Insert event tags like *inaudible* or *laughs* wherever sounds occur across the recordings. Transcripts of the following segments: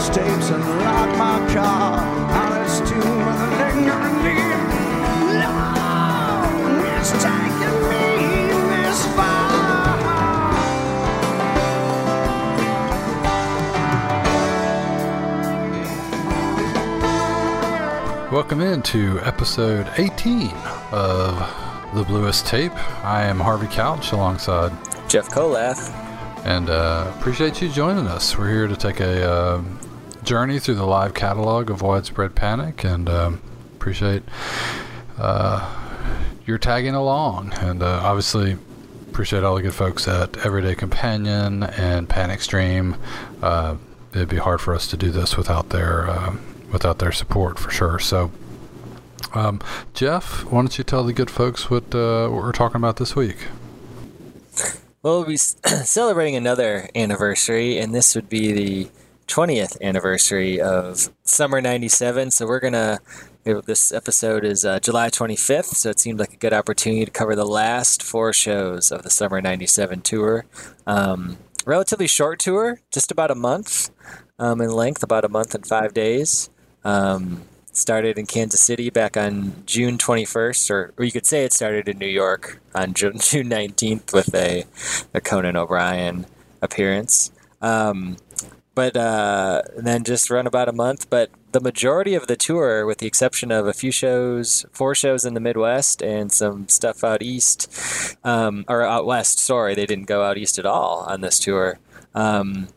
these tapes and lock my car. I was tuned with a lingering need. Love is taking me this far. Welcome into episode 18 of The Bluest Tape. I am Harvey Couch alongside, Jeff Kolath. and uh, appreciate you joining us. We're here to take a uh, journey through the live catalog of Widespread Panic, and um, appreciate uh, your tagging along. And uh, obviously, appreciate all the good folks at Everyday Companion and Panic Stream. Uh, it'd be hard for us to do this without their uh, without their support for sure. So. Um, Jeff, why don't you tell the good folks what, uh, what we're talking about this week? Well, we'll be *clears throat* celebrating another anniversary, and this would be the 20th anniversary of Summer 97. So we're going to, this episode is uh, July 25th, so it seemed like a good opportunity to cover the last four shows of the Summer 97 tour. Um, relatively short tour, just about a month um, in length, about a month and five days. Um, started in Kansas City back on June 21st, or, or you could say it started in New York on *laughs* June, June 19th with a, a Conan O'Brien appearance. Um, but uh, then just run about a month. But the majority of the tour, with the exception of a few shows, four shows in the Midwest and some stuff out east, um, or out west, sorry, they didn't go out east at all on this tour. Um,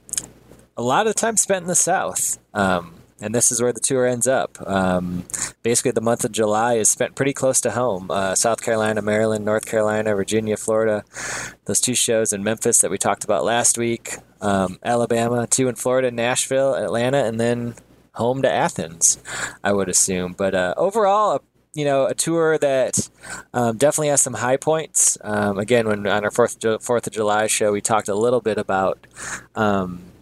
a lot of time spent in the South. Um, and this is where the tour ends up. Um, basically, the month of July is spent pretty close to home uh, South Carolina, Maryland, North Carolina, Virginia, Florida. Those two shows in Memphis that we talked about last week, um, Alabama, two in Florida, Nashville, Atlanta, and then home to Athens, I would assume. But uh, overall, you know, a tour that um, definitely has some high points. Um, again, when on our Fourth Fourth of July show, we talked a little bit about. Um,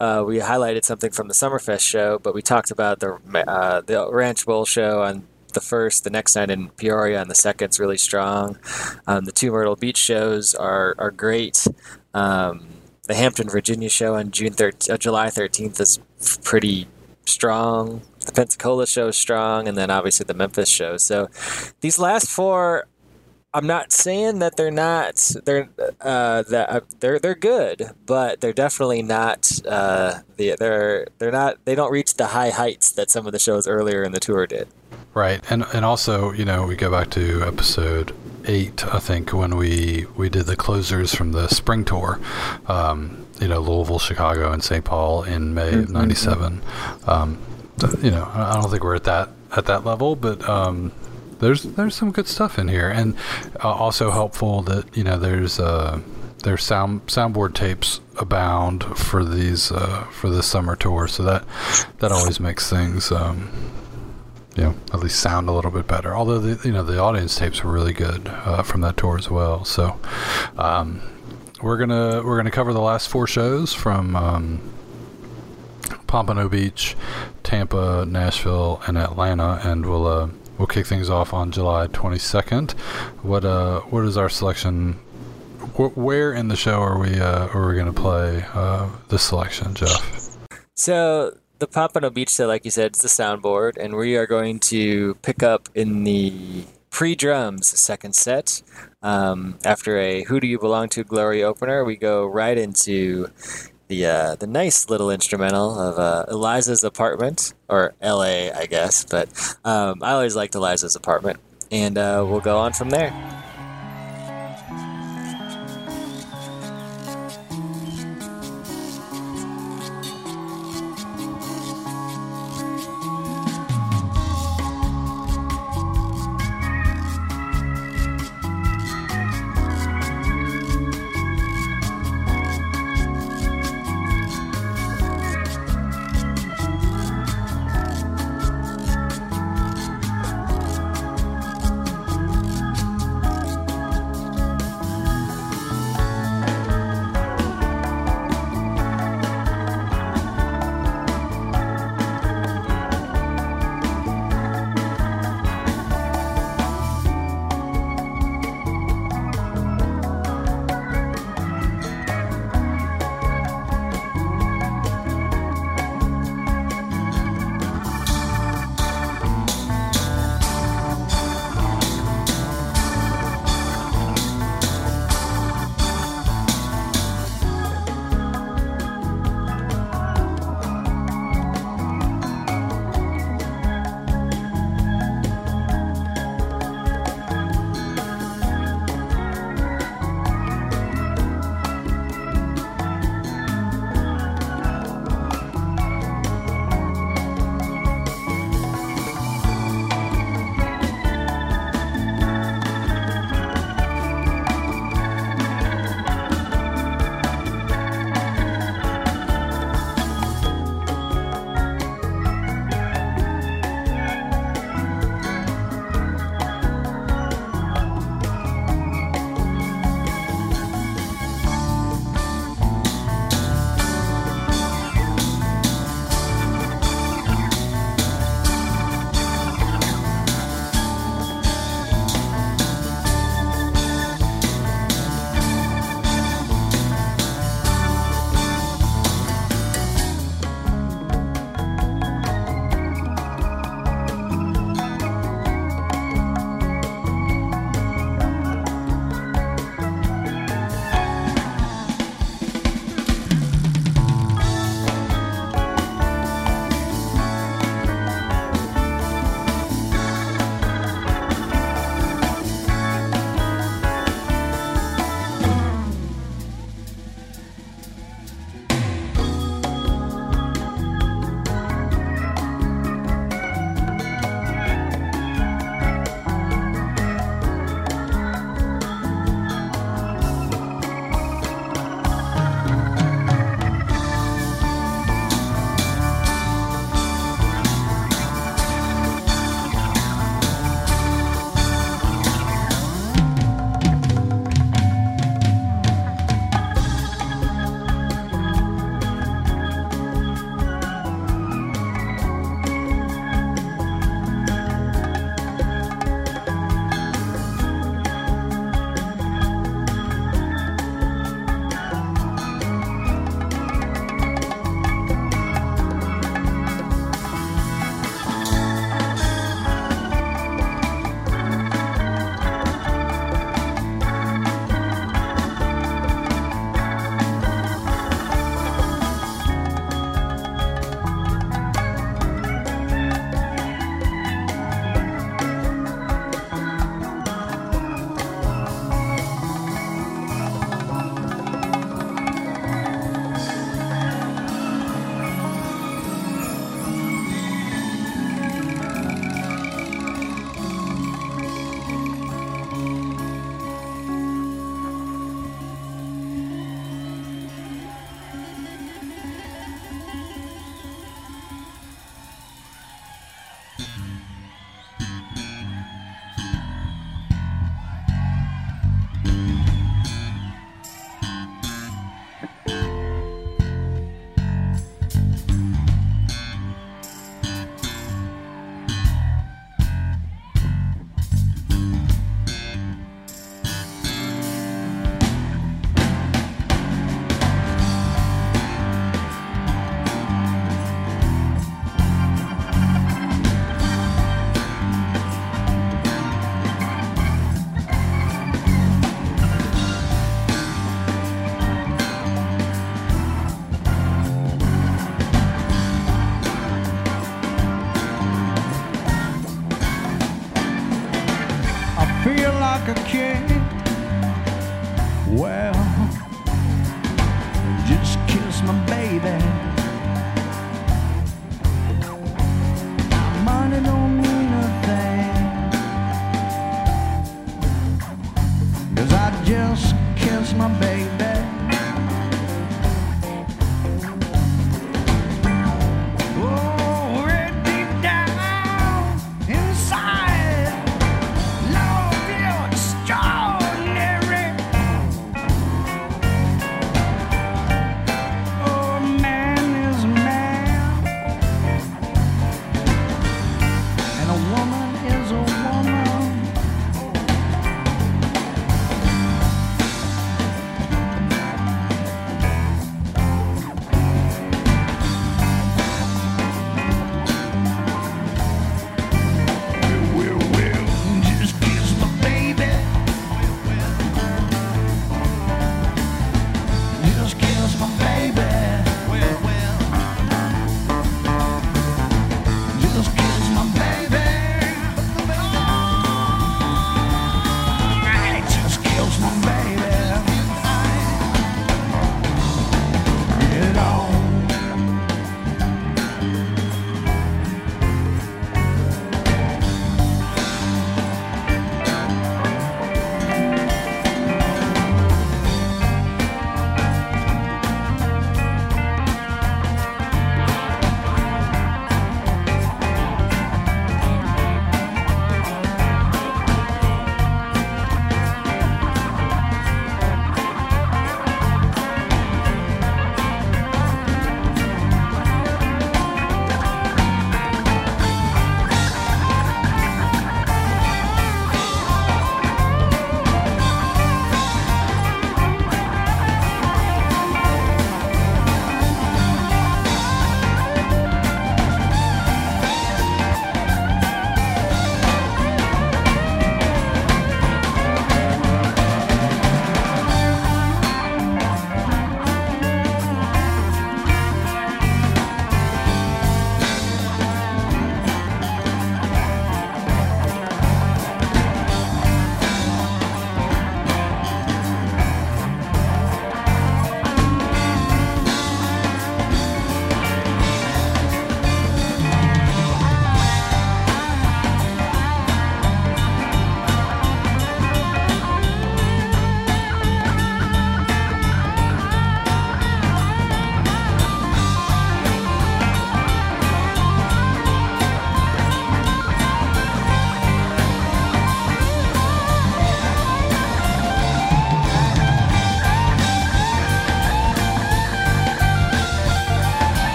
uh, we highlighted something from the Summerfest show, but we talked about the uh, the Ranch Bowl show on the first, the next night in Peoria, and the second's really strong. Um, the two Myrtle Beach shows are are great. Um, the Hampton, Virginia show on June 13th, uh, July 13th is pretty strong. The Pensacola show is strong, and then obviously the Memphis show. So these last four I'm not saying that they're not they're uh, that uh, they're they're good, but they're definitely not uh, the, they're they're not they don't reach the high heights that some of the shows earlier in the tour did. Right, and and also, you know, we go back to episode eight, I think, when we we did the closers from the spring tour. Um, you know, Louisville, Chicago, and St. Paul in May of '97. Um, you know, I I don't think we're at that at that level, but um, there's there's some good stuff in here, and uh, also helpful that you know there's uh, there's sound soundboard tapes abound for these uh, for this summer tour, so that that always makes things. Um, you know, at least sound a little bit better. Although the you know the audience tapes were really good uh, from that tour as well. So um, we're gonna we're gonna cover the last four shows from um, Pompano Beach, Tampa, Nashville, and Atlanta, and we'll uh, we'll kick things off on July 22nd. What uh what is our selection? Wh- where in the show are we uh, are we gonna play uh, this selection, Jeff? So the Pompano Beach show, like you said, it's the soundboard, and we are going to pick up in the pre-drums second set. Um, after a "Who Do You Belong to" Glory opener, we go right into the uh, the nice little instrumental of uh, Eliza's apartment or L.A. I guess, but um, I always liked Eliza's apartment, and uh, we'll go on from there.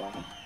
Oh,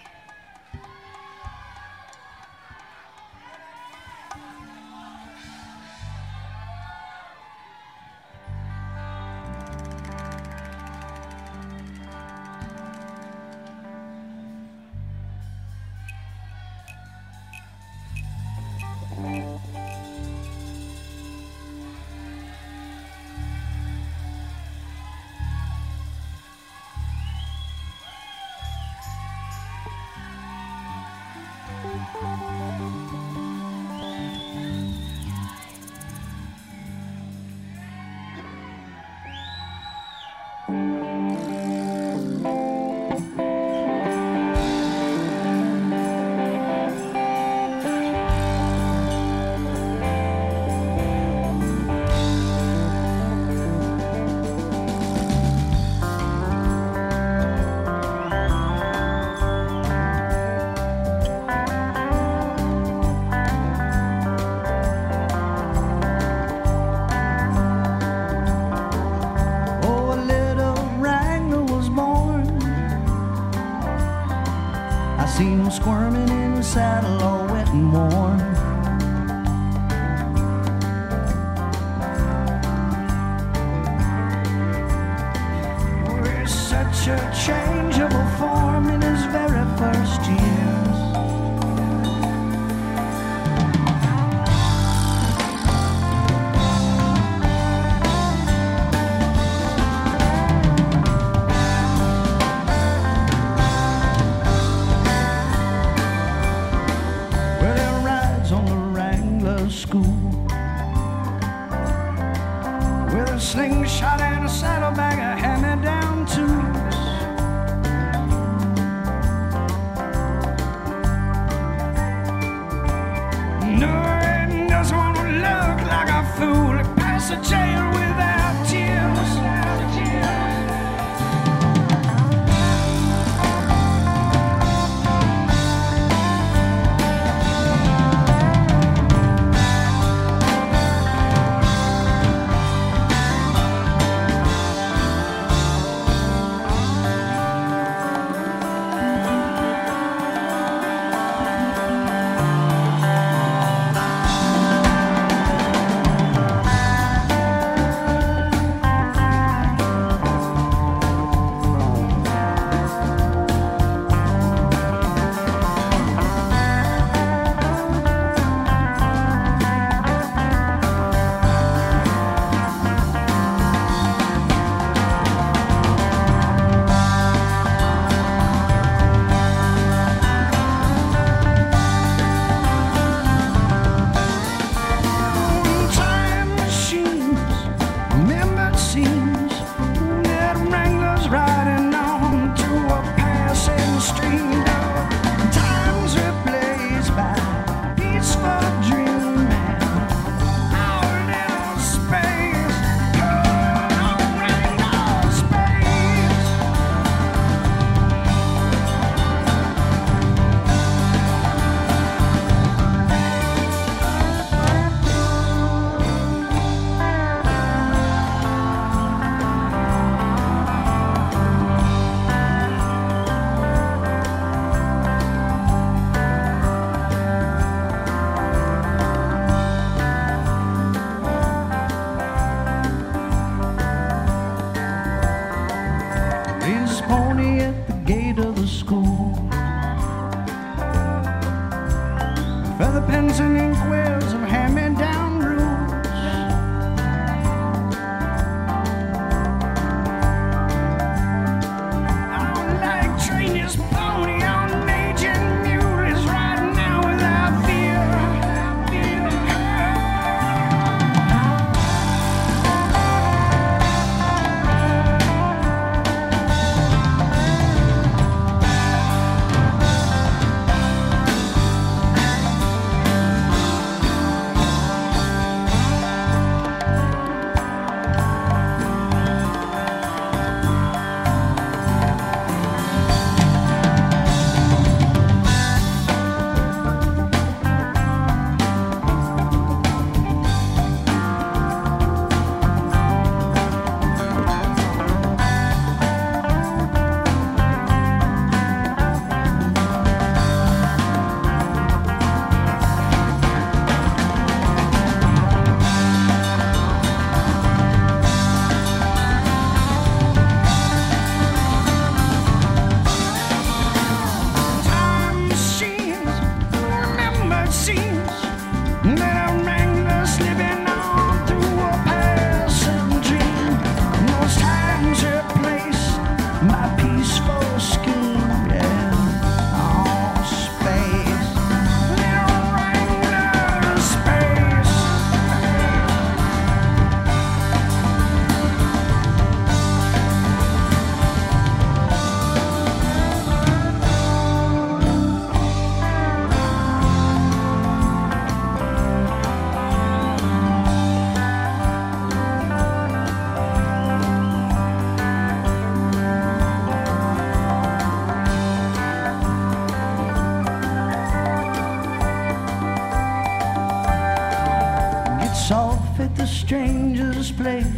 place.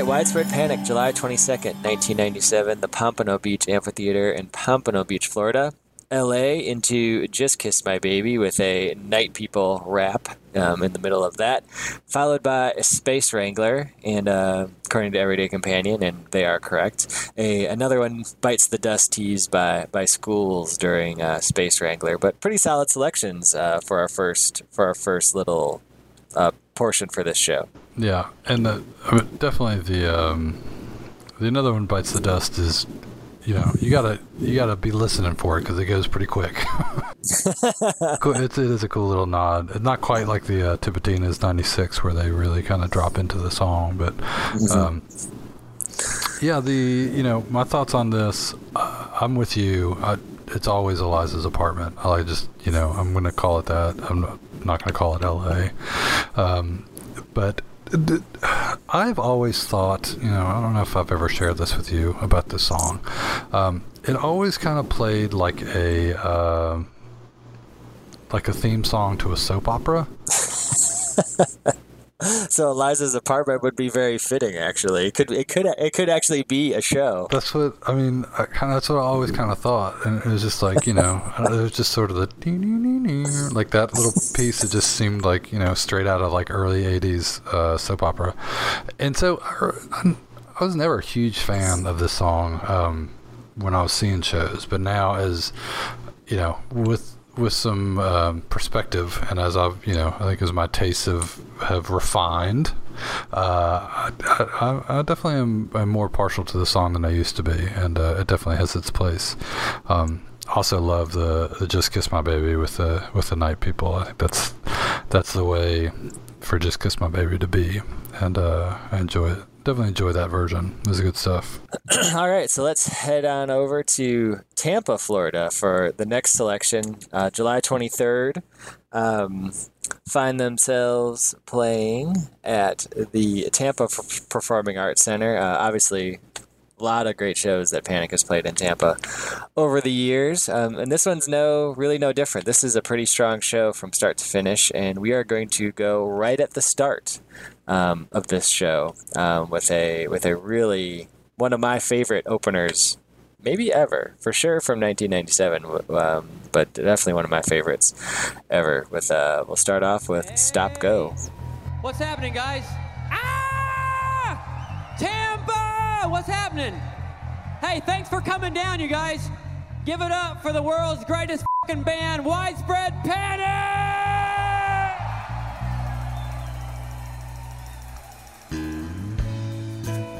Right, Widespread Panic, July 22nd, 1997, the Pompano Beach Amphitheater in Pompano Beach, Florida. LA into Just Kiss My Baby with a Night People rap um, in the middle of that, followed by Space Wrangler, and uh, according to Everyday Companion, and they are correct, a another one bites the dust teased by by schools during uh, Space Wrangler, but pretty solid selections uh, for our first for our first little uh, portion for this show. Yeah, and the, I mean, definitely the um, the another one bites the dust is, you know, you gotta you gotta be listening for it because it goes pretty quick. *laughs* Cool- it's, it is a cool little nod. It's not quite like the uh, Tipitina's '96 where they really kind of drop into the song, but um, yeah, the you know my thoughts on this. Uh, I'm with you. I, it's always Eliza's apartment. I just you know I'm gonna call it that. I'm not, not gonna call it L.A. Um, but I've always thought, you know, I don't know if I've ever shared this with you about this song. Um, it always kind of played like a uh, like a theme song to a soap opera. *laughs* *laughs* So Eliza's apartment would be very fitting. Actually, it could it could it could actually be a show. That's what I mean. I kind of that's what I always kind of thought, and it was just like you know, *laughs* it was just sort of the like that little piece. It just seemed like you know, straight out of like early '80s uh, soap opera, and so I, I was never a huge fan of this song um, when I was seeing shows, but now as you know, with with some um, perspective, and as I've you know, I think as my tastes have have refined, uh, I, I, I definitely am I'm more partial to the song than I used to be, and uh, it definitely has its place. Um, also love the, the "Just Kiss My Baby" with the with the Night People. I think that's that's the way for "Just Kiss My Baby" to be, and uh, I enjoy it. Definitely enjoy that version. It was good stuff. *clears throat* All right, so let's head on over to Tampa, Florida for the next selection. Uh, July 23rd, um, find themselves playing at the Tampa F- Performing Arts Center. Uh, obviously, a lot of great shows that Panic has played in Tampa over the years, um, and this one's no really no different. This is a pretty strong show from start to finish, and we are going to go right at the start um, of this show um, with a with a really one of my favorite openers, maybe ever for sure from 1997, um, but definitely one of my favorites ever. With uh, we'll start off with "Stop Go." What's happening, guys? Ah! Tampa! What's happening? Hey, thanks for coming down, you guys. Give it up for the world's greatest band, Widespread Panic! Used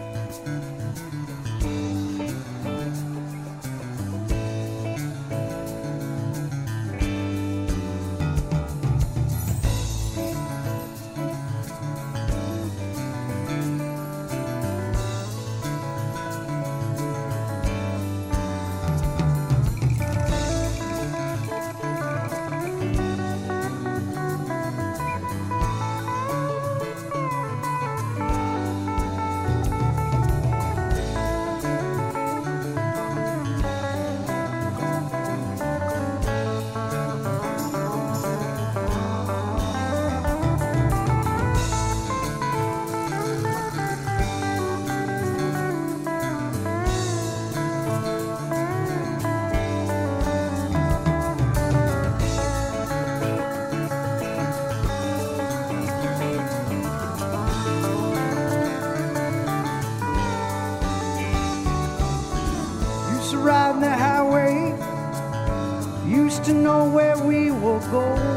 to know where we will going.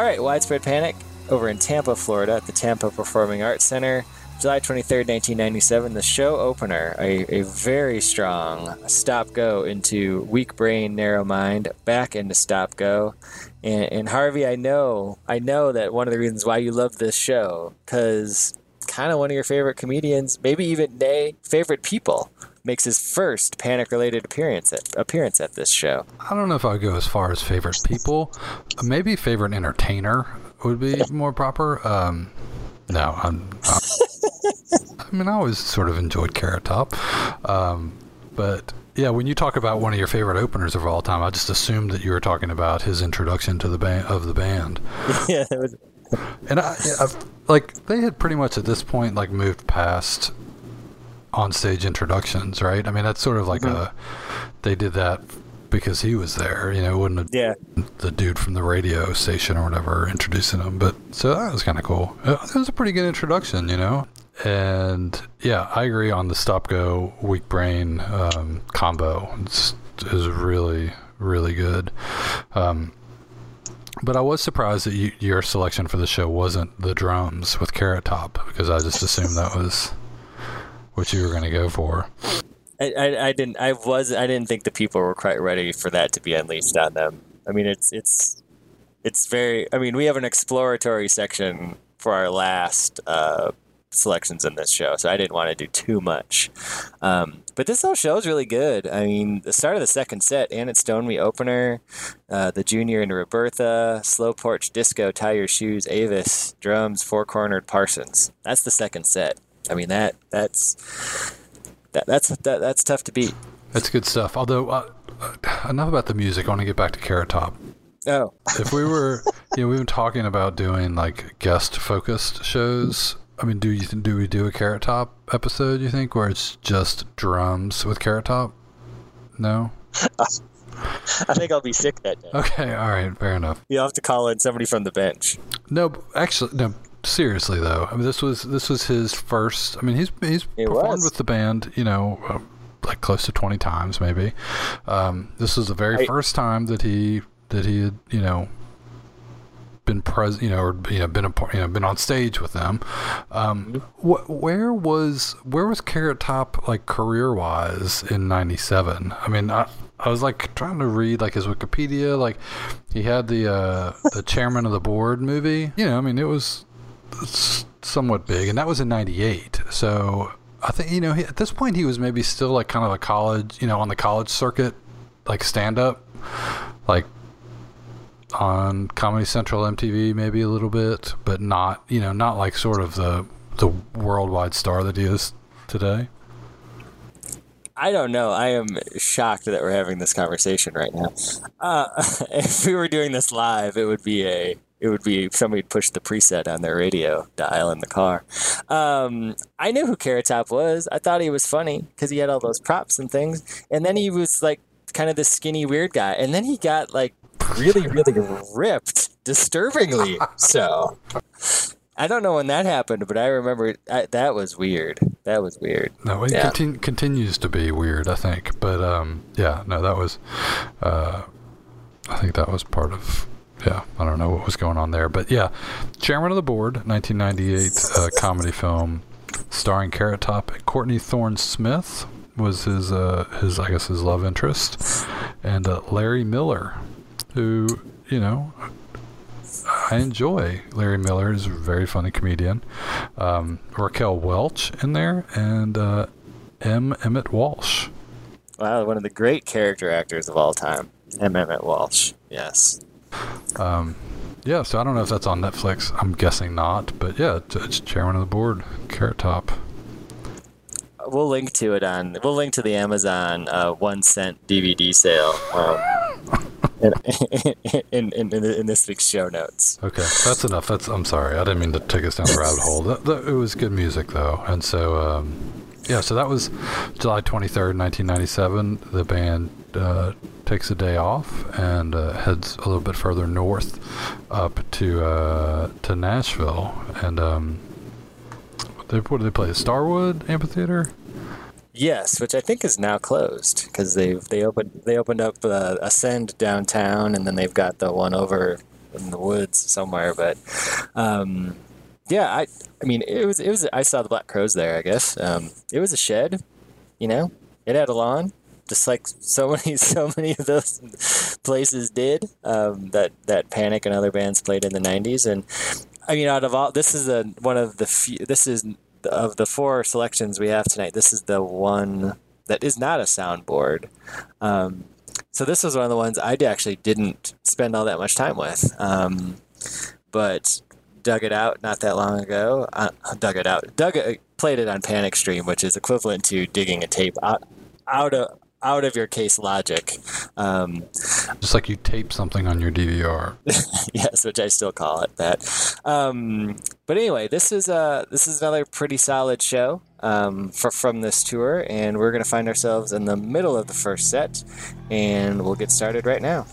All right, Widespread Panic over in Tampa, Florida at the Tampa Performing Arts Center. July 23rd, 1997, the show opener, a, a very strong stop go into weak brain, narrow mind, back into stop go. And, and Harvey, I know, I know that one of the reasons why you love this show, because kind of one of your favorite comedians, maybe even nay, favorite people, makes his first panic related appearance at, appearance at this show. I don't know if I would go as far as favorite people. Maybe favorite entertainer would be *laughs* more proper. Um, no, I'm. *laughs* I mean, I always sort of enjoyed Carrot Top, um, but yeah, when you talk about one of your favorite openers of all time, I just assumed that you were talking about his introduction to the band of the band. *laughs* yeah, it was, And I, I, like they had pretty much at this point like moved past on stage introductions, right? I mean, that's sort of like a they did that because he was there. You know, it wouldn't have yeah. the dude from the radio station or whatever introducing him. But so that was kind of cool. Uh, It was a pretty good introduction, you know. And yeah, I agree on the stop go weak brain um, combo. It's, is really really good. Um, but I was surprised that you, your selection for the show wasn't the drums with Carrot Top because I just assumed that was what you were going to go for. I, I, I didn't I was I didn't think the people were quite ready for that to be unleashed on them. I mean it's it's it's very I mean we have an exploratory section for our last uh, selections in this show, so I didn't want to do too much. Um, but this whole show is really good. I mean, the start of the second set, and it's Stone Me opener, uh, the Junior and Roberta, Slow Porch Disco, Tie Your Shoes, Avis, drums, Four Cornered Parsons. That's the second set. I mean that that's that, that's that, that's tough to beat. That's good stuff. Although, uh, uh, enough about the music. I want to get back to Carrot Top. Oh, If we were, *laughs* you know, we've been talking about doing like guest focused shows. I mean, do you do we do a Carrot Top episode? You think where it's just drums with Carrot Top? No. I think I'll be sick that day. Okay. All right. Fair enough. You'll have to call in somebody from the bench. No, actually, no. Seriously though, I mean, this was this was his first. I mean, he's he's It performed was. with the band, you know, uh, like close to twenty times maybe. Um, this was the very I- first time that he that he had, you know, been present, you know, or you know, been a part, you know, been on stage with them. Um, wh- where was where was Carrot Top like career wise in '97? I mean, I, I was like trying to read like his Wikipedia. Like he had the uh, the chairman of the board movie. You know, I mean, it was somewhat big, and that was in '98. So I think you know at this point he was maybe still like kind of a college, you know, on the college circuit, like stand up, like on Comedy Central, MTV, maybe a little bit, but not you know not like sort of the the worldwide star that he is today. I don't know. I am shocked that we're having this conversation right now. Uh, *laughs* if we were doing this live, it would be a it would be somebody pushed the preset on their radio dial in the car. Um, I knew who Carrot Top was. I thought he was funny because he had all those props and things. And then he was like kind of the skinny weird guy. And then he got like really really ripped, disturbingly so. I don't know when that happened, but I remember I, that was weird. That was weird. No, it Yeah. contin- continues to be weird, I think. But um, yeah, no, that was, uh, I think that was part of. Yeah, I don't know what was going on there, but yeah, Chairman of the Board, 1998 uh, comedy film starring Carrot Top and Courtney Thorne Smith. was his uh, his I guess his love interest, and uh, Larry Miller, who you know I enjoy Larry Miller. He's a very funny comedian. Um, Raquel Welch in there, and uh, M. Emmett Walsh. Wow, one of the great character actors of all time, M. Emmett Walsh. Yes. Um, yeah, so I don't know if that's on Netflix. I'm guessing not, but yeah, it's, it's chairman of the board, Carrot Top. We'll link to it on. We'll link to the Amazon uh, one cent DVD sale. Um, *laughs* *laughs* in, in, in, in, this week's show notes. Okay, that's enough. That's I'm sorry, I didn't mean to take us down the *laughs* rabbit hole. That, that, it was good music though, and so um, yeah, so that was July 23rd, 1997. The band uh, takes a day off and uh, heads a little bit further north up to uh, to Nashville, and um, they, what do they play? The Starwood Amphitheater. Yes, which I think is now closed because they've they opened they opened up uh, Ascend downtown, and then they've got the one over in the woods somewhere. But um, yeah, I I mean it was it was I saw the Black Crowes there. I guess um, it was a shed, you know. It had a lawn, just like so many *laughs* so many of those places did. Um, that that Panic and other bands played in the '90s, and I mean, out of all, this is a one of the few. This is of the four selections we have tonight, this is the one that is not a soundboard. Um, so this was one of the ones I actually didn't spend all that much time with, um, but dug it out not that long ago. Uh, dug it out. Dug it, played it on Panic Stream, which is equivalent to digging a tape out out of out of your case logic. Um, Just like you tape something on your DVR. *laughs* yes, which I still call it that. Um, but anyway, this is uh, this is another pretty solid show um, for, from this tour, and we're going to find ourselves in the middle of the first set, and we'll get started right now.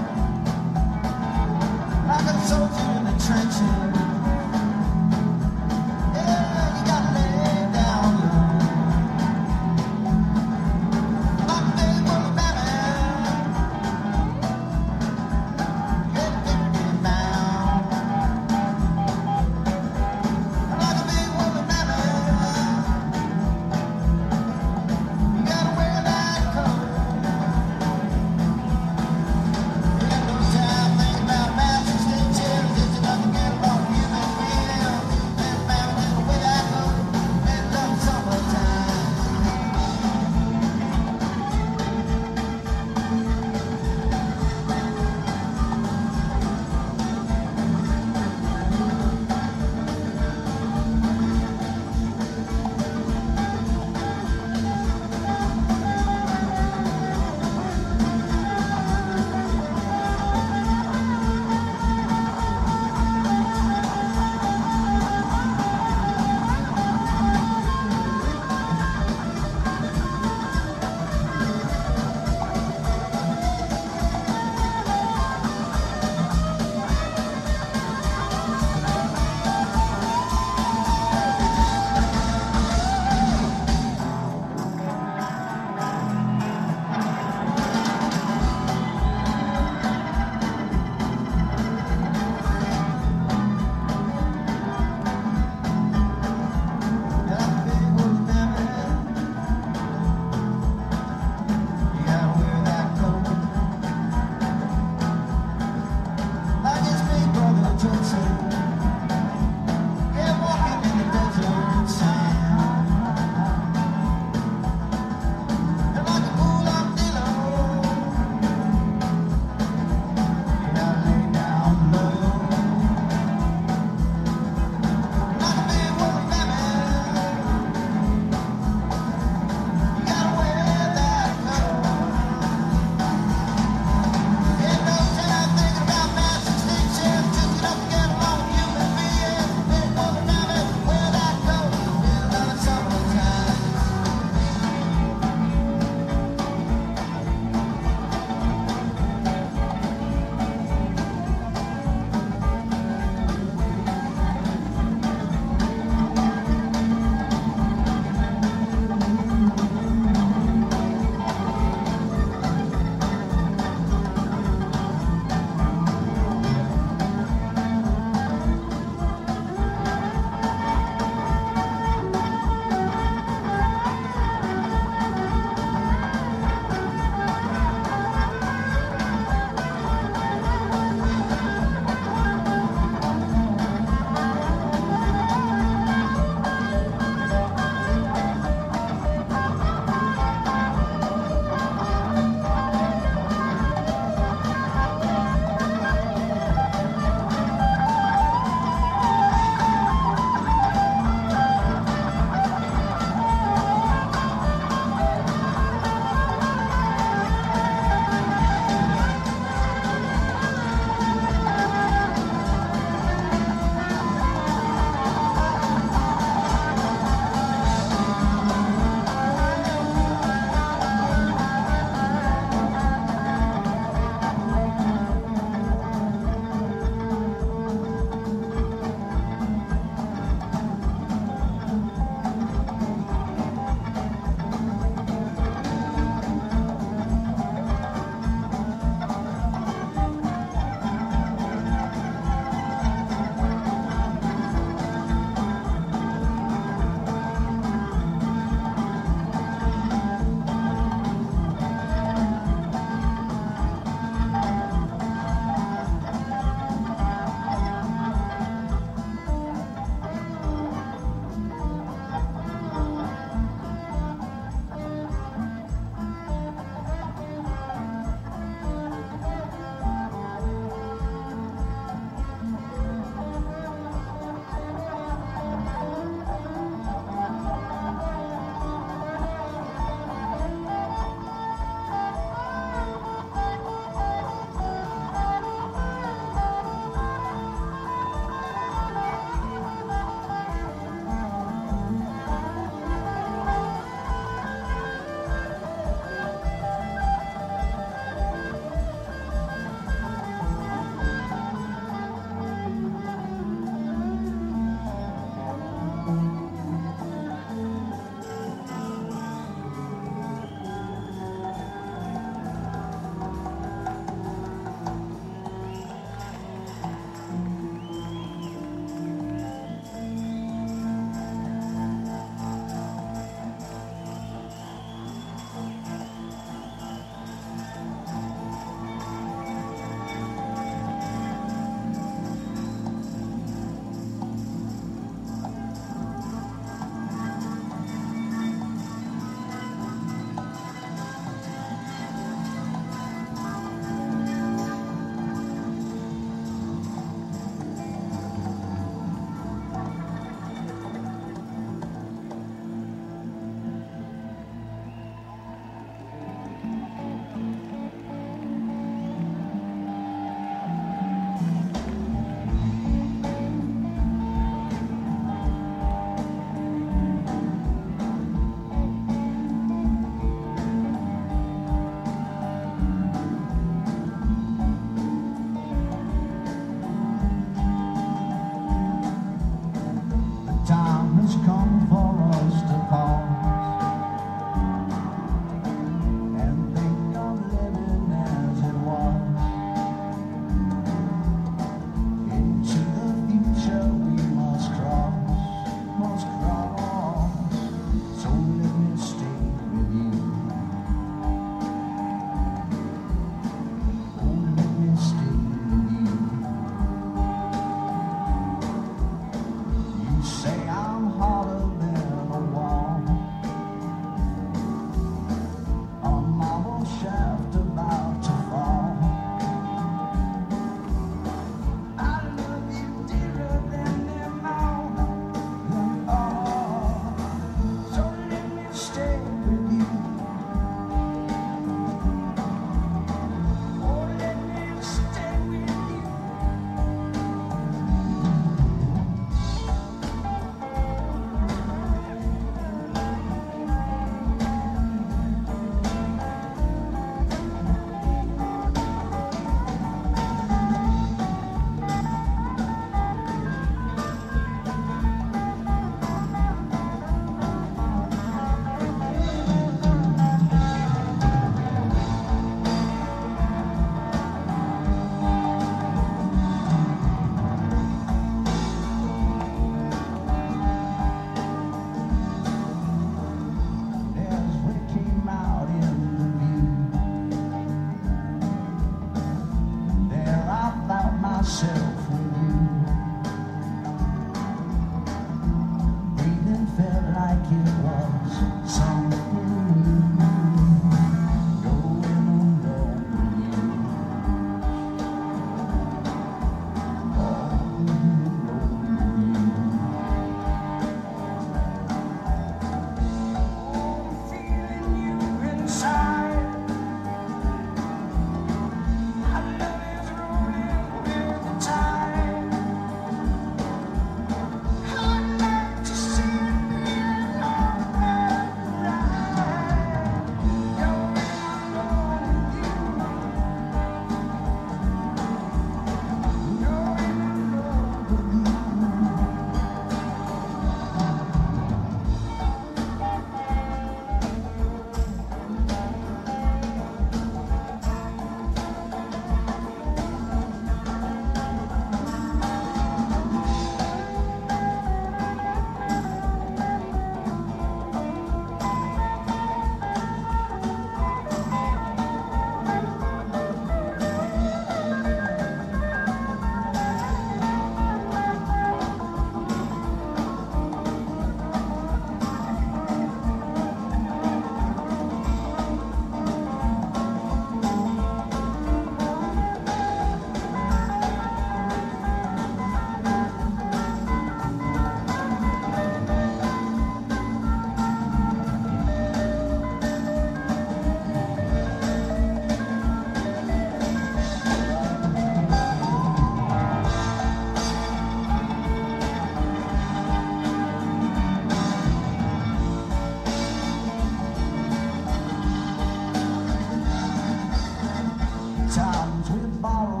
zombaram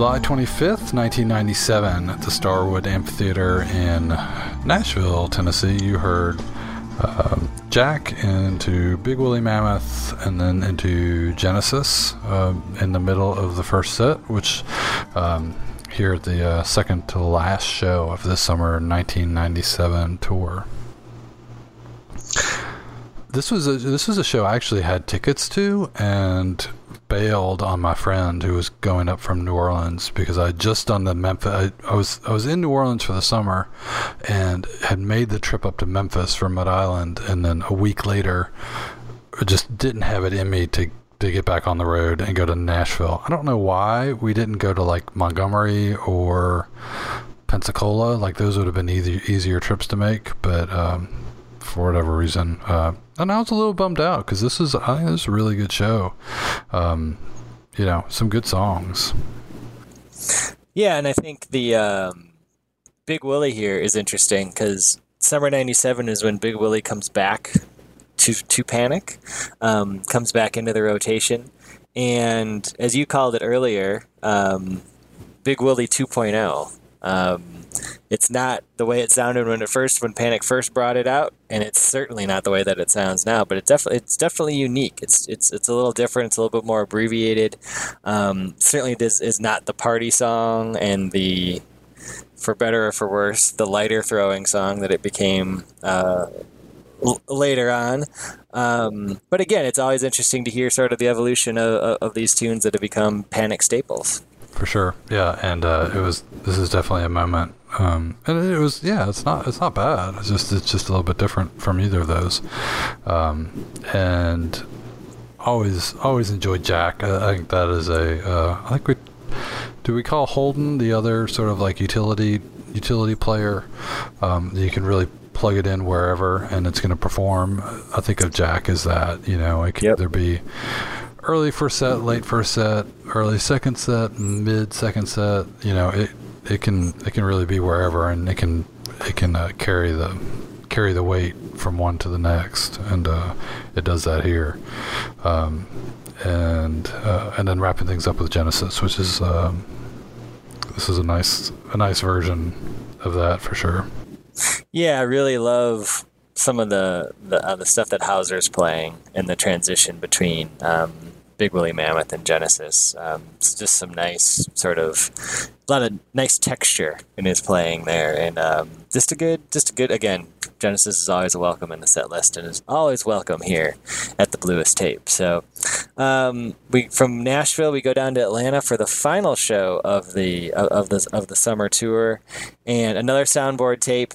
July 25th, 1997, at the Starwood Amphitheater in Nashville, Tennessee, you heard um, Jack into Big Woolly Mammoth and then into Genesis um, in the middle of the first set, which um, here at the uh, second to last show of this summer 1997 tour. This was a this was a show I actually had tickets to and bailed on my friend who was going up from New Orleans because I had just done the Memphis. I, I, was I was in New Orleans for the summer, and had made the trip up to Memphis from Mud Island, and then a week later, just didn't have it in me to to get back on the road and go to Nashville. I don't know why we didn't go to like Montgomery or Pensacola. Like those would have been easy, easier trips to make, but um, for whatever reason, uh, and I was a little bummed out because this is I this is a really good show. Um, you know, some good songs. Yeah, and I think the um, Big Willie here is interesting because summer '97 is when Big Willie comes back to to Panic, um, comes back into the rotation, and as you called it earlier, um, Big Willie 2.0. It's not the way it sounded when it first when Panic first brought it out, and it's certainly not the way that it sounds now. But it definitely it's definitely unique. It's it's it's a little different. It's a little bit more abbreviated. Um, certainly, this is not the party song and the for better or for worse the lighter throwing song that it became. Uh, later on. Um, but again, it's always interesting to hear sort of the evolution of, of these tunes that have become panic staples. For sure, yeah, and uh, it was. This is definitely a moment, um, and it was. Yeah, it's not. It's not bad. It's just. It's just a little bit different from either of those, um, and always, always enjoyed Jack. I, I think that is a. Uh, I think we. Do we call Holden the other sort of like utility utility player? Um, you can really plug it in wherever and it's going to perform. I think of Jack as that. You know, it could Yep. either be early first set, late first set, early second set, mid second set. You know, it it can it can really be wherever, and it can it can uh, carry the carry the weight from one to the next, and uh, it does that here. Um, and uh, and then wrapping things up with Genesis, which is um, this is a nice a nice version of that for sure. Yeah, I really love some of the the, uh, the stuff that Houser's playing and the transition between um, Big Woolly Mammoth and Genesis. Um, it's just some nice sort of a lot of nice texture in his playing there, and um, just a good, just a good. Again, Genesis is always welcome in the set list, and is always welcome here at the Bluest Tape. So, um, we from Nashville we go down to Atlanta for the final show of the of the of the summer tour, and another soundboard tape.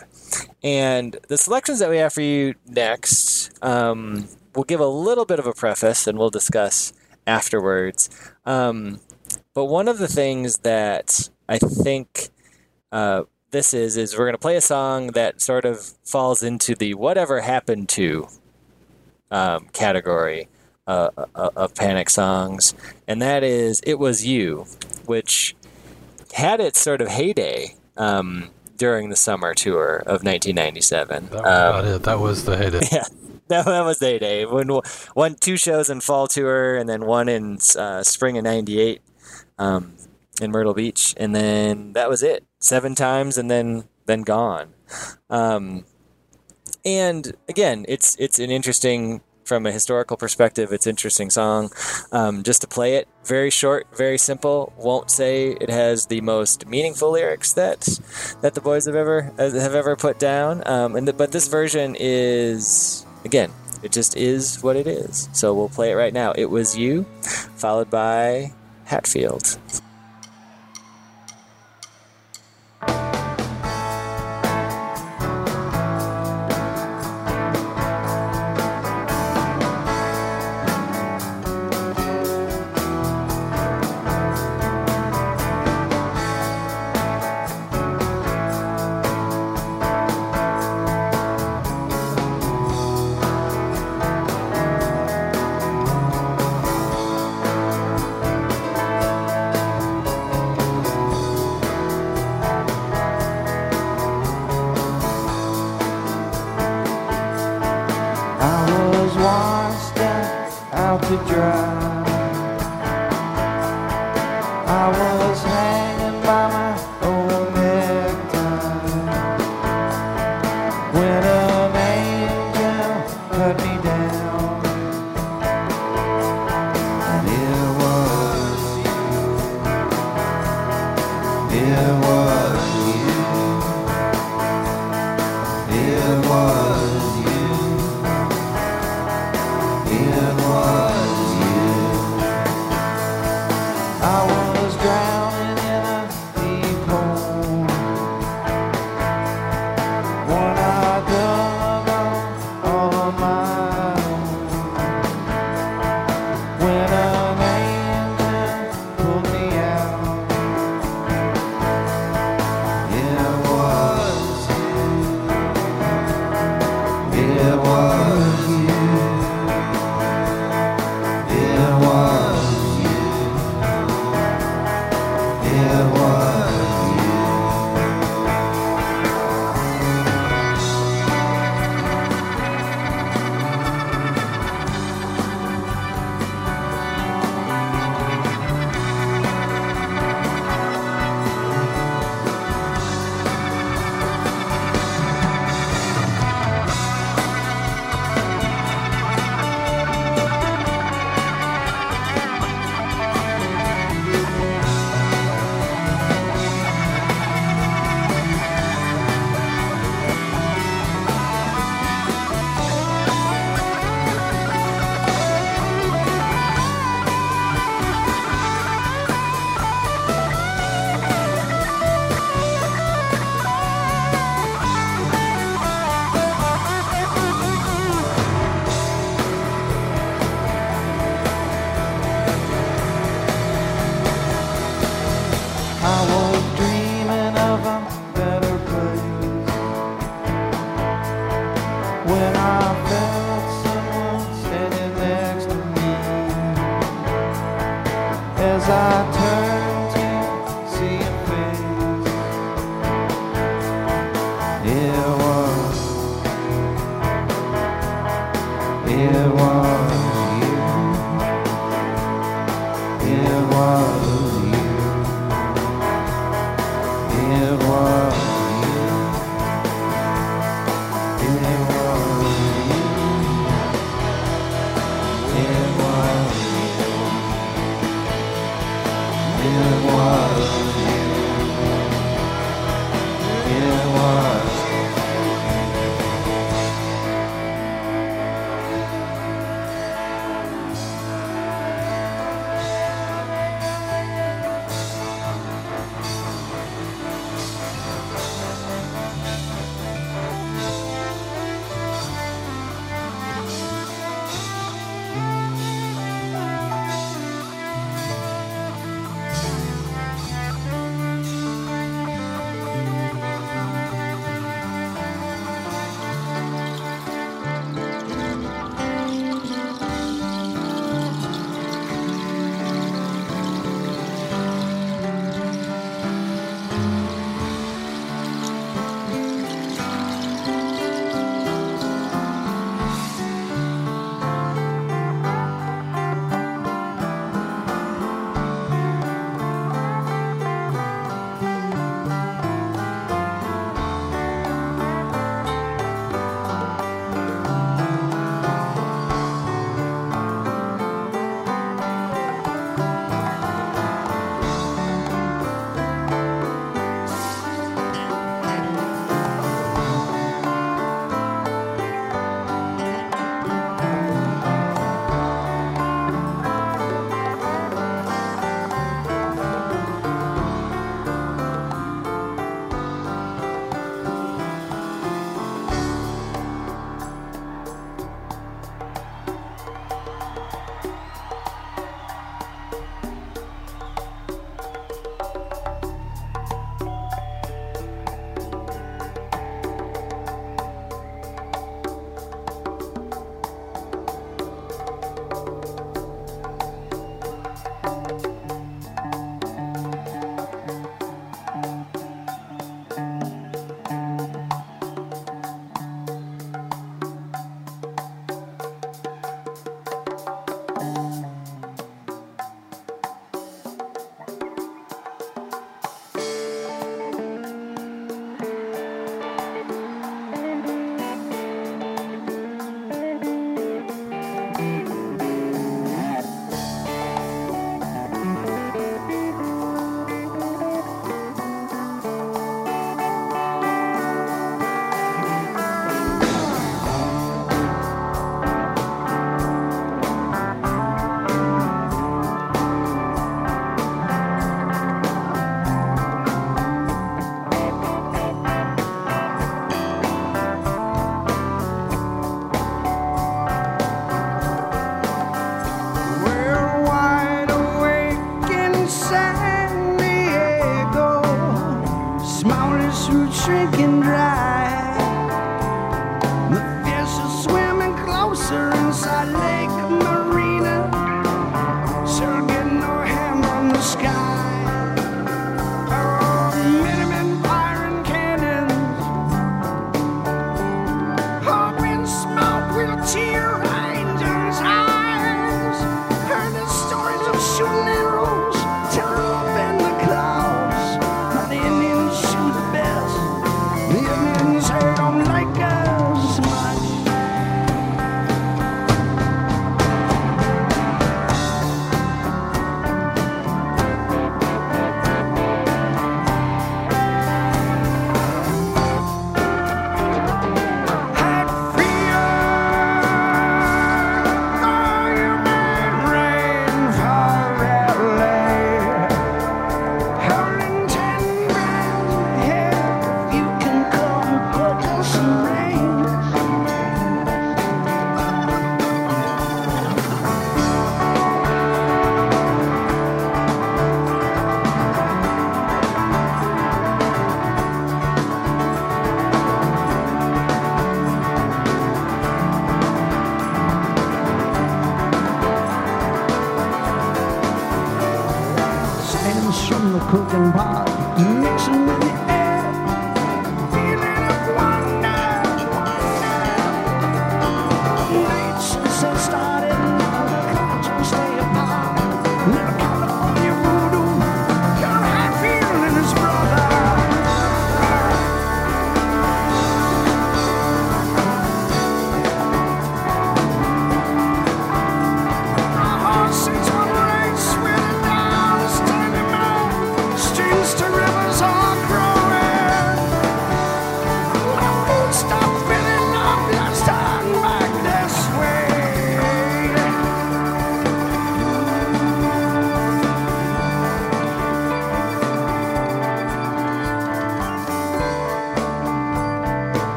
And the selections that we have for you next, um, we'll give a little bit of a preface and we'll discuss afterwards. Um, but one of the things that I think uh, this is, is we're going to play a song that sort of falls into the whatever happened to um, category uh, uh, of panic songs. And that is It Was You, which had its sort of heyday. Um, during the summer tour of 1997. That was Um. That was the heyday. *laughs* yeah, *laughs* that, that was day day. When one two shows in fall tour, and then one in uh, spring of '98 um, in Myrtle Beach, and then that was it. Seven times, and then then gone. Um, and again, it's it's an interesting from a historical perspective. It's interesting song. Um, just to play it, very short, very simple. Won't say it has the most meaningful lyrics that that the boys have ever have ever put down. Um, and the, but this version is again, it just is what it is. So we'll play it right now. It was you, followed by Hatfield.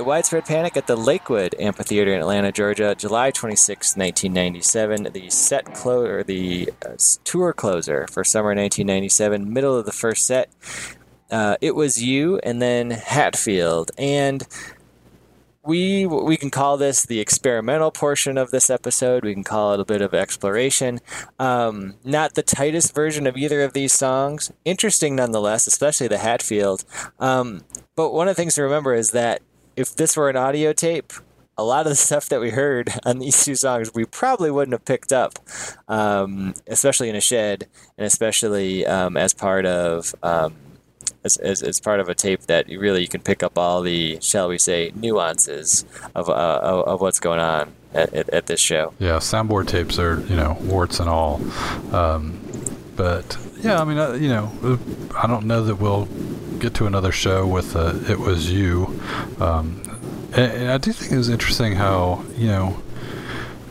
Right, Widespread Panic at the Lakewood Amphitheater in Atlanta, Georgia, July 26, 1997. The set clo- or the uh, tour closer for summer 1997, middle of the first set. Uh, it was you and then Hatfield. And we we can call this the experimental portion of this episode. We can call it a bit of exploration. Um, not the tightest version of either of these songs. Interesting nonetheless, especially the Hatfield. Um, but one of the things to remember is that if this were an audio tape, a lot of the stuff that we heard *laughs* on these two songs we probably wouldn't have picked up, um, especially in a shed, and especially um, as part of. Um, as, as, as part of a tape that you really you can pick up all the shall we say nuances of uh, of, what's going on at, at, at this show. Yeah, soundboard tapes are you know warts and all, um, but yeah, I mean uh, you know I don't know that we'll get to another show with uh, it was you, um, and, and I do think it was interesting how you know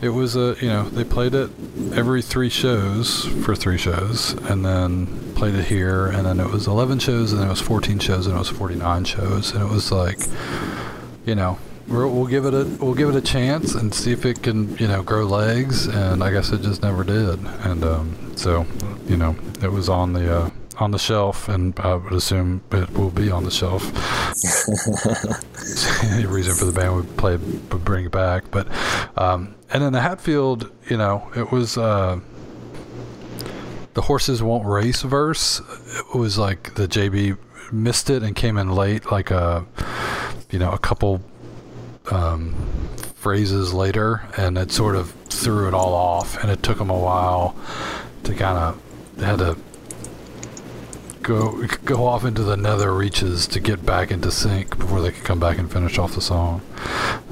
it was a you know they played it every three shows for three shows and then played it here and then it was 11 shows and then it was 14 shows and it was 49 shows and it was like you know we're, we'll give it a we'll give it a chance and see if it can you know grow legs and I guess it just never did. And um, so you know it was on the uh, on the shelf and I would assume it will be on the shelf. *laughs* *laughs* Any reason for the band would play would bring it back but um, and then the Hatfield you know it was uh, the horses won't race verse it was like the JB missed it and came in late like a you know a couple um, phrases later and it sort of threw it all off and it took them a while to kind of they had to go go off into the nether reaches to get back into sync before they could come back and finish off the song.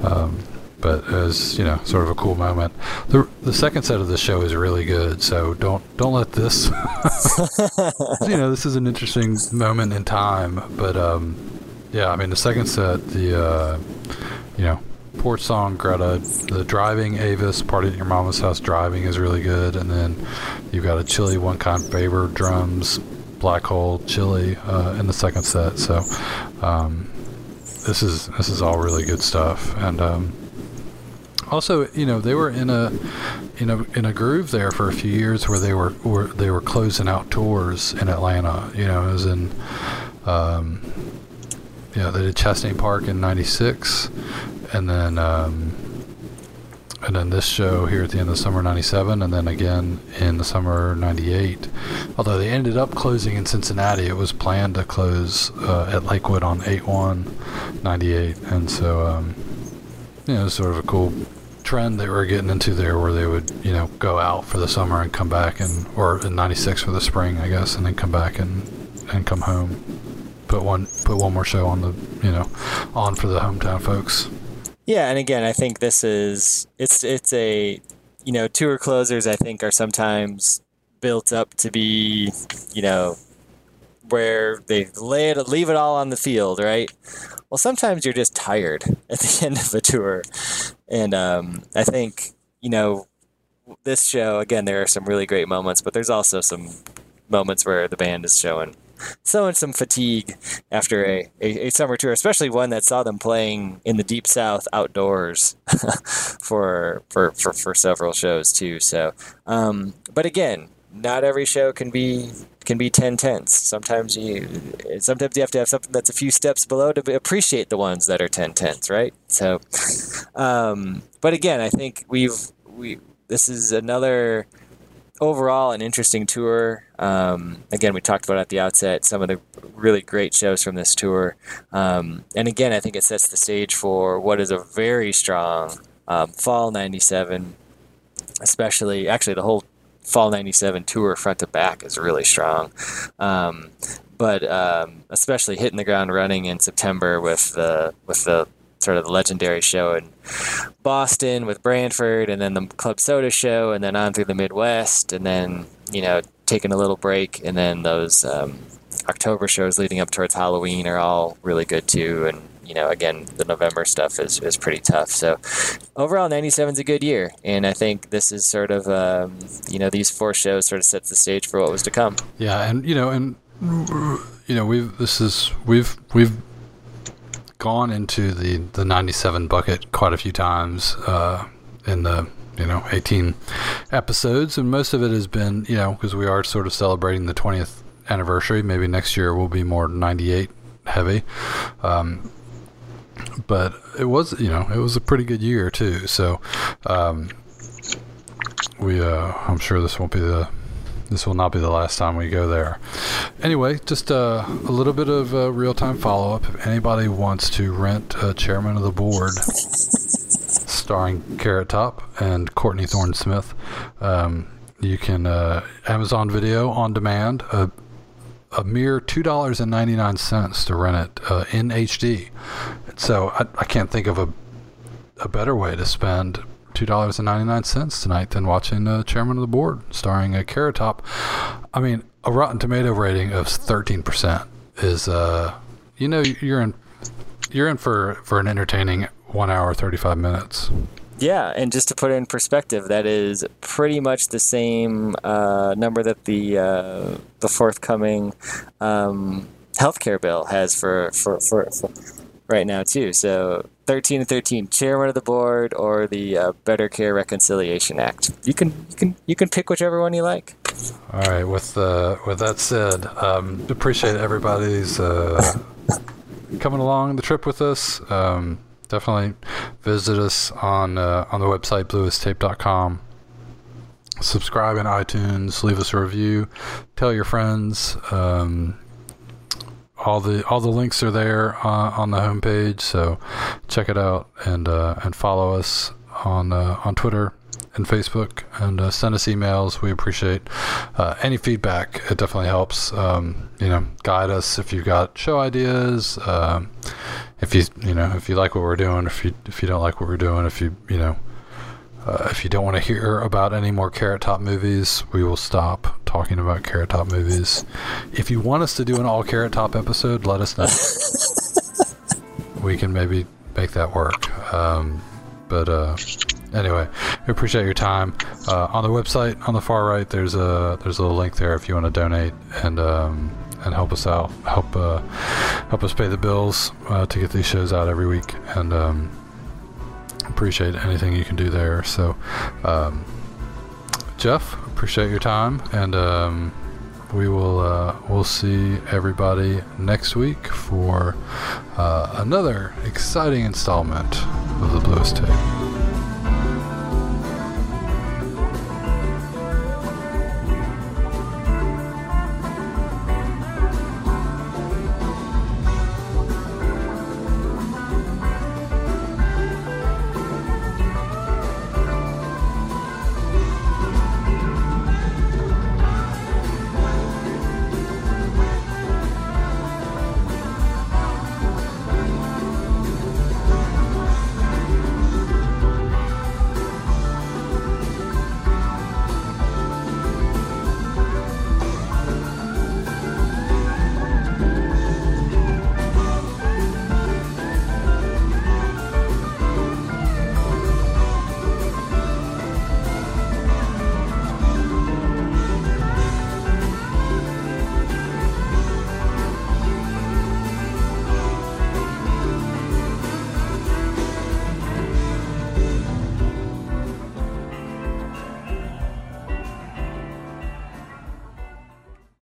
Um, but it was you know sort of a cool moment. The the second set of the show is really good, so don't don't let this. *laughs* you know this is an interesting moment in time, but um, yeah, I mean the second set, the uh, you know Porch Song, Greta. The Driving, Avis, Party at Your Mama's House Driving is really good. And then you've got a Chilly One Kind Favor drums, Black Hole, Chilly uh, in the second set. So um, this is this is all really good stuff. And um, also, you know, they were in a in a in a groove there for a few years where they were, were they were closing out tours in Atlanta. You know, it was in um, yeah, they did Chastain Park in '96, and then um, and then this show here at the end of summer '97, and then again in the summer '98. Although they ended up closing in Cincinnati, it was planned to close uh, at Lakewood on 8/1 '98, and so um, you know, it was sort of a cool trend they were getting into there, where they would you know go out for the summer and come back, and or in '96 for the spring, I guess, and then come back and and come home put one put one more show on the you know on for the hometown folks. Yeah, and again, I think this is it's it's a you know tour closers. I think are sometimes built up to be you know where they lay it leave it all on the field, right? Well, sometimes you're just tired *laughs* at the end of a tour, and um, I think you know this show again. There are some really great moments, but there's also some moments where the band is showing *laughs* showing some fatigue after a, a, a, summer tour, especially one that saw them playing in the deep south outdoors *laughs* for, for, for for several shows too. So, um, but again, not every show can be can be 10 tenths. Sometimes you sometimes you have to have something that's a few steps below to appreciate the ones that are 10 tenths, right? So, um, but again, I think we've we this is another overall an interesting tour. Um, again, we talked about at the outset some of the really great shows from this tour, um, and again, I think it sets the stage for what is a very strong um, fall '97. Especially, actually, the whole fall '97 tour front to back is really strong. Um, but um, especially hitting the ground running in September with the with the sort of the legendary show in Boston with Branford, and then the Club Soda show, and then on through the Midwest, and then you know taking a little break, and then those um, October shows leading up towards Halloween are all really good too, and you know again the November stuff is, is pretty tough. So overall, '97 is a good year, and I think this is sort of um, you know these four shows sort of sets the stage for what was to come. Yeah, and you know, and you know we've this is we've we've gone into the the 97 bucket quite a few times uh, in the you know 18 episodes. And most of it has been you know because we are sort of celebrating the 20th anniversary. Maybe next year will be more 98 heavy. Um, but it was you know it was a pretty good year too. So um, we uh, i'm sure this won't be the this will not be the last time we go there. Anyway, just uh, a little bit of uh, real time follow up. If anybody wants to rent a Chairman of the Board *laughs* starring Carrot Top and Courtney Thorne Smith, um, you can uh, Amazon Video on demand. a mere two dollars and ninety nine cents to rent it uh, in HD. So I, I can't think of a a better way to spend two dollars and ninety nine cents tonight than watching uh, Chairman of the Board, starring a Carrot Top. I mean, a Rotten Tomato rating of thirteen percent is, uh, you know, you're in you're in for for an entertaining one hour thirty five minutes. Yeah, and just to put it in perspective, that is pretty much the same uh, number that the uh, the forthcoming um, healthcare bill has for for, for, for right now too. So 13 and 13, chairman of the board or the uh, Better Care Reconciliation Act. You can you can you can pick whichever one you like. All right. With uh, with that said, um, appreciate everybody's uh, coming along the trip with us. Um, definitely visit us on uh, on the website bluestape.com. Subscribe in iTunes. Leave us a review. Tell your friends. Um, all the all the links are there uh, on the homepage, so check it out and uh, and follow us on uh, on Twitter and Facebook and uh, send us emails. We appreciate uh, any feedback. It definitely helps. Um, you know, guide us if you've got show ideas. Um, if you you know if you like what we're doing, if you if you don't like what we're doing, if you you know uh, if you don't want to hear about any more Carrot Top movies, we will stop talking about Carrot Top movies. If you want us to do an all Carrot Top episode, let us know. *laughs* we can maybe make that work. Um, but uh, anyway, we appreciate your time. Uh, on the website on the far right, there's a there's a link there if you want to donate and um, and help us out, help uh, help us pay the bills uh, to get these shows out every week, and um, appreciate anything you can do there. So, um, Jeff, appreciate your time, and um, we will uh, we'll see everybody next week for uh, another exciting installment of the Bluest Tape.